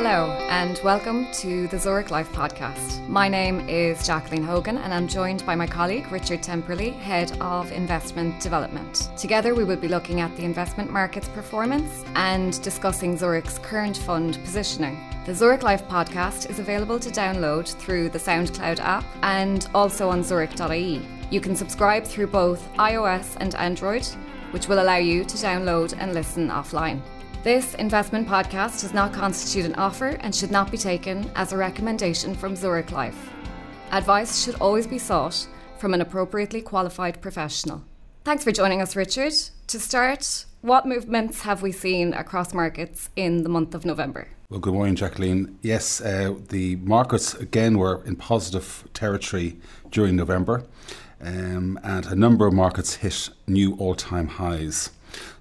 Hello, and welcome to the Zurich Life podcast. My name is Jacqueline Hogan, and I'm joined by my colleague Richard Temperley, Head of Investment Development. Together, we will be looking at the investment market's performance and discussing Zurich's current fund positioning. The Zurich Life podcast is available to download through the SoundCloud app and also on zurich.ie. You can subscribe through both iOS and Android, which will allow you to download and listen offline. This investment podcast does not constitute an offer and should not be taken as a recommendation from Zurich Life. Advice should always be sought from an appropriately qualified professional. Thanks for joining us, Richard. To start, what movements have we seen across markets in the month of November? Well, good morning, Jacqueline. Yes, uh, the markets again were in positive territory during November, um, and a number of markets hit new all time highs.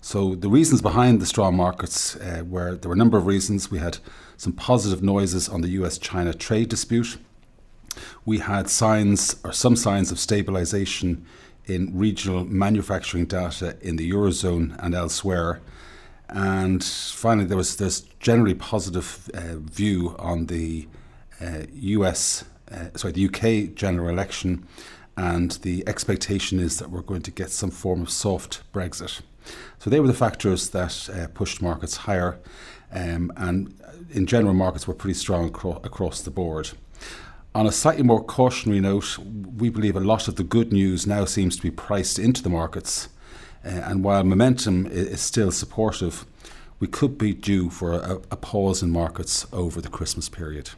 So the reasons behind the strong markets uh, were there were a number of reasons. We had some positive noises on the US-China trade dispute. We had signs or some signs of stabilization in regional manufacturing data in the eurozone and elsewhere. And finally, there was this generally positive uh, view on the uh, US, uh, sorry, the UK general election, and the expectation is that we're going to get some form of soft Brexit. So they were the factors that uh, pushed markets higher, um, and in general, markets were pretty strong acro- across the board. On a slightly more cautionary note, we believe a lot of the good news now seems to be priced into the markets, uh, and while momentum is still supportive, we could be due for a, a pause in markets over the Christmas period.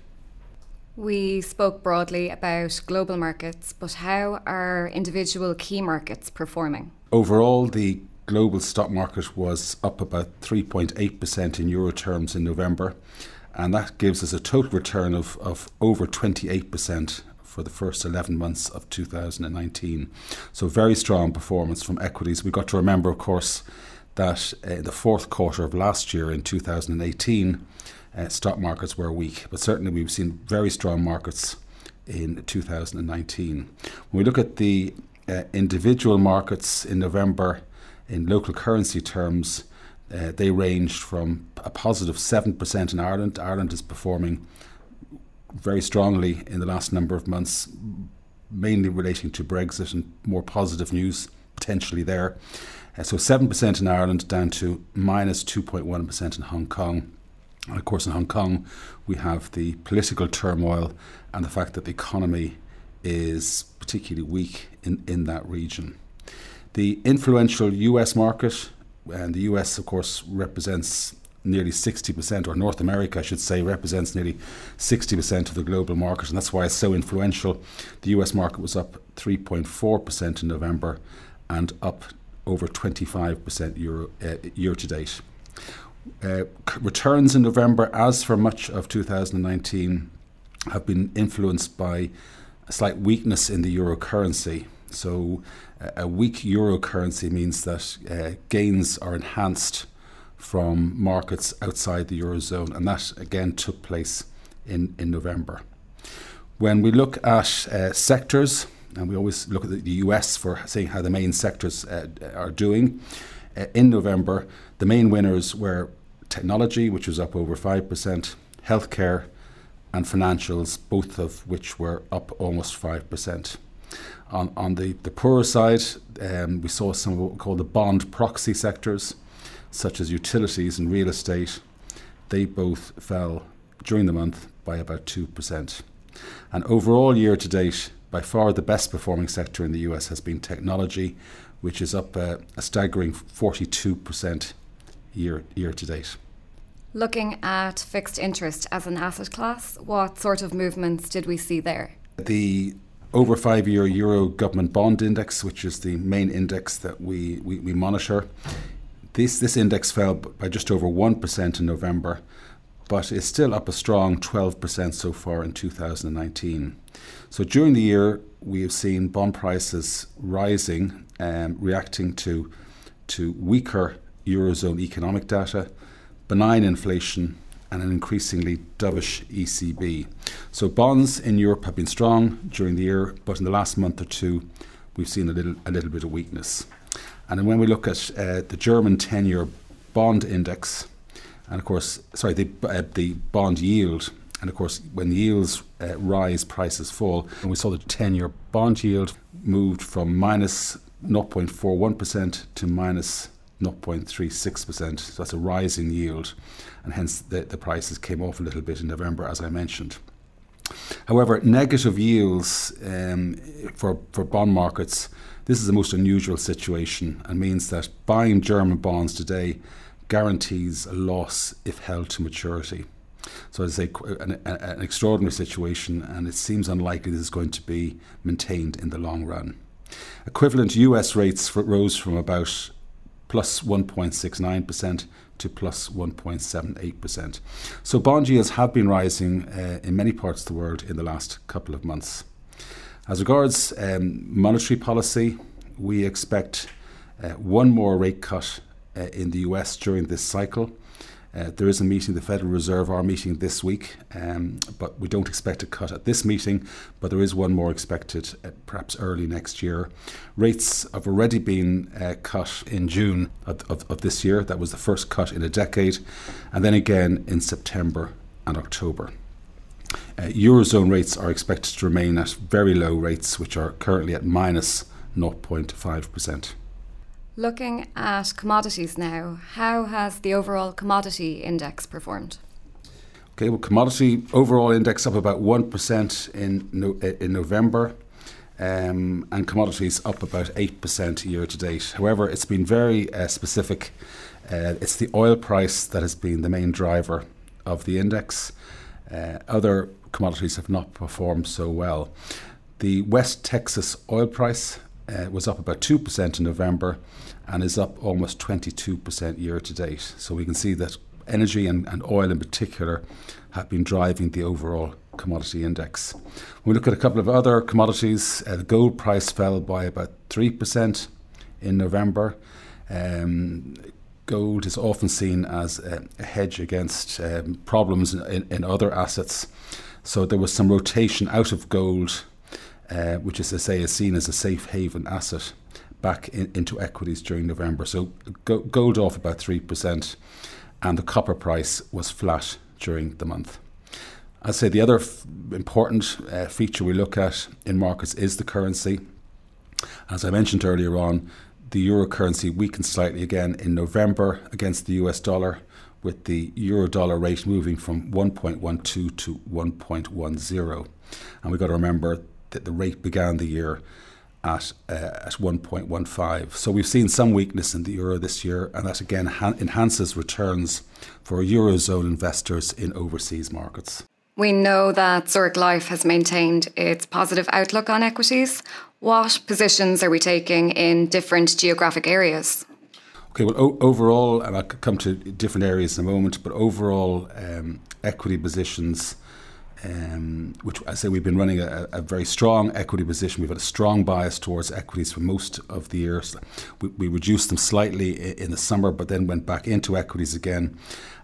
We spoke broadly about global markets, but how are individual key markets performing? Overall, the global stock market was up about 3.8% in euro terms in November, and that gives us a total return of, of over 28% for the first 11 months of 2019. So, very strong performance from equities. We've got to remember, of course, that uh, in the fourth quarter of last year, in 2018, uh, stock markets were weak, but certainly we've seen very strong markets in 2019. When we look at the uh, individual markets in November, in local currency terms, uh, they ranged from a positive 7% in Ireland. Ireland is performing very strongly in the last number of months, mainly relating to Brexit and more positive news potentially there. Uh, so 7% in Ireland down to minus 2.1 in Hong Kong. And of course, in Hong Kong, we have the political turmoil and the fact that the economy is particularly weak in, in that region. The influential US market, and the US, of course, represents nearly 60%, or North America, I should say, represents nearly 60% of the global market, and that's why it's so influential. The US market was up 3.4% in November and up over 25% Euro, uh, year to date. Uh, returns in November, as for much of 2019, have been influenced by a slight weakness in the euro currency. So, uh, a weak euro currency means that uh, gains are enhanced from markets outside the eurozone, and that again took place in, in November. When we look at uh, sectors, and we always look at the US for seeing how the main sectors uh, are doing, in November, the main winners were technology, which was up over 5%, healthcare, and financials, both of which were up almost 5%. On, on the, the poorer side, um, we saw some of what we call the bond proxy sectors, such as utilities and real estate. They both fell during the month by about 2%. And overall, year to date, by far the best performing sector in the US has been technology, which is up a staggering 42% year, year to date. Looking at fixed interest as an asset class, what sort of movements did we see there? The over five year Euro government bond index, which is the main index that we, we, we monitor, this, this index fell by just over 1% in November, but is still up a strong 12% so far in 2019. So during the year, we have seen bond prices rising, um, reacting to, to weaker Eurozone economic data benign inflation, and an increasingly dovish ECB. So bonds in Europe have been strong during the year, but in the last month or two, we've seen a little a little bit of weakness. And when we look at uh, the German 10-year bond index, And of course, sorry, the, uh, the bond yield. And of course, when yields uh, rise, prices fall. And we saw the 10 year bond yield moved from minus 0.41% to minus 0.36%. So that's a rise in yield. And hence the, the prices came off a little bit in November, as I mentioned. However, negative yields um, for, for bond markets, this is the most unusual situation and means that buying German bonds today guarantees a loss if held to maturity. So it's a, an, an extraordinary situation, and it seems unlikely this is going to be maintained in the long run. Equivalent US rates rose from about plus 1.69% to plus 1.78%. So bond yields have been rising uh, in many parts of the world in the last couple of months. As regards um, monetary policy, we expect uh, one more rate cut uh, in the US during this cycle. Uh, there is a meeting, the Federal Reserve are meeting this week, um, but we don't expect a cut at this meeting, but there is one more expected uh, perhaps early next year. Rates have already been uh, cut in June of, of, of, this year. That was the first cut in a decade, and then again in September and October. Uh, Eurozone rates are expected to remain at very low rates, which are currently at minus 0.5%. Looking at commodities now, how has the overall commodity index performed? Okay, well, commodity overall index up about 1% in, no, in November. Um, and commodities up about 8% year to date. However, it's been very uh, specific. Uh, it's the oil price that has been the main driver of the index. Uh, other commodities have not performed so well. The West Texas oil price was up about 2% in November and is up almost 22% year to date. So we can see that energy and, and oil in particular have been driving the overall commodity index. When we look at a couple of other commodities, uh, the gold price fell by about 3% in November. Um, gold is often seen as a, a hedge against um, problems in, in, other assets. So there was some rotation out of gold uh, which, as I say, is seen as a safe haven asset back in, into equities during November. So go, gold off about 3%, and the copper price was flat during the month. I'd say the other f- important uh, feature we look at in markets is the currency. As I mentioned earlier on, the euro currency weakened slightly again in November against the US dollar, with the euro dollar rate moving from 1.12 to 1.10. And we've got to remember that the rate began the year at uh, at 1.15. So we've seen some weakness in the euro this year, and that again ha- enhances returns for eurozone investors in overseas markets. We know that Zurich Life has maintained its positive outlook on equities. What positions are we taking in different geographic areas? Okay, well, o- overall, and I'll come to different areas in a moment, but overall, um, equity positions um, which I say we've been running a, a, very strong equity position. We've had a strong bias towards equities for most of the years. We, we reduced them slightly in the summer, but then went back into equities again.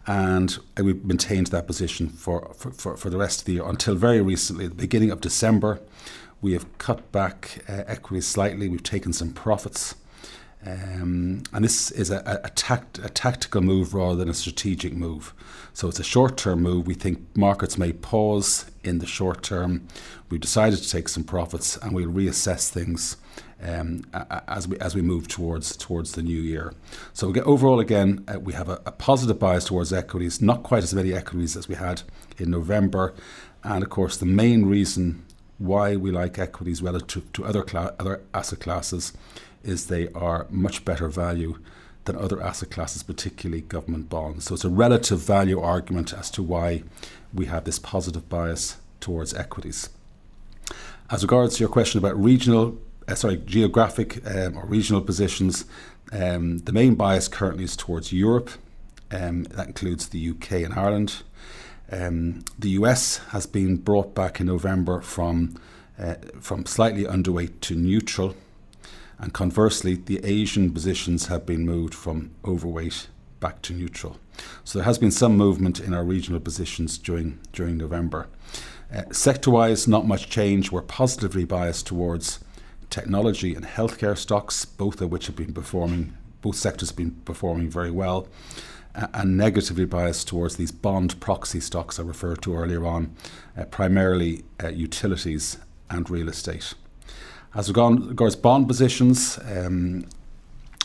And we maintained that position for, for, for, for the rest of the year until very recently, the beginning of December. We have cut back uh, equities slightly. We've taken some profits. Um, and this is a, a, tact, a, tactical move rather than a strategic move. So it's a short term move. We think markets may pause in the short term. We've decided to take some profits and we'll reassess things um, as, we, as we move towards, towards the new year. So overall, again, uh, we have a, a positive bias towards equities, not quite as many equities as we had in November. And of course, the main reason why we like equities relative to other, cla- other asset classes is they are much better value than other asset classes, particularly government bonds. So it's a relative value argument as to why we have this positive bias towards equities. As regards to your question about regional, uh, sorry, geographic um, or regional positions, um, the main bias currently is towards Europe. Um, that includes the UK and Ireland. Um, the US has been brought back in November from uh, from slightly underweight to neutral and conversely, the Asian positions have been moved from overweight back to neutral. So there has been some movement in our regional positions during, during November. Uh, sector wise, not much change. We're positively biased towards technology and healthcare stocks, both of which have been performing, both sectors have been performing very well. And negatively biased towards these bond proxy stocks I referred to earlier on, uh, primarily uh, utilities and real estate. As regards bond positions, um,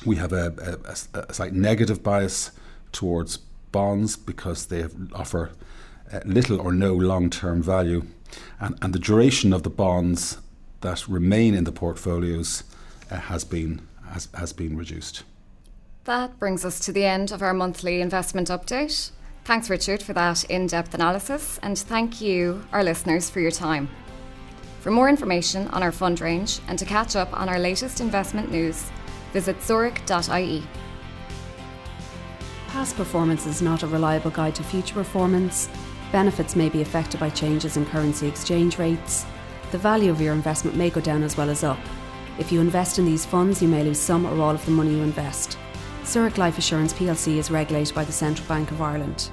we have a, a, a, slight negative bias towards bonds because they offer uh, little or no long term value, and, and the duration of the bonds that remain in the portfolios uh, has been has, has been reduced. That brings us to the end of our monthly investment update. Thanks, Richard, for that in depth analysis, and thank you, our listeners, for your time. For more information on our fund range and to catch up on our latest investment news, visit zurich.ie. Past performance is not a reliable guide to future performance. Benefits may be affected by changes in currency exchange rates. The value of your investment may go down as well as up. If you invest in these funds, you may lose some or all of the money you invest. Zurich Life Assurance plc is regulated by the Central Bank of Ireland.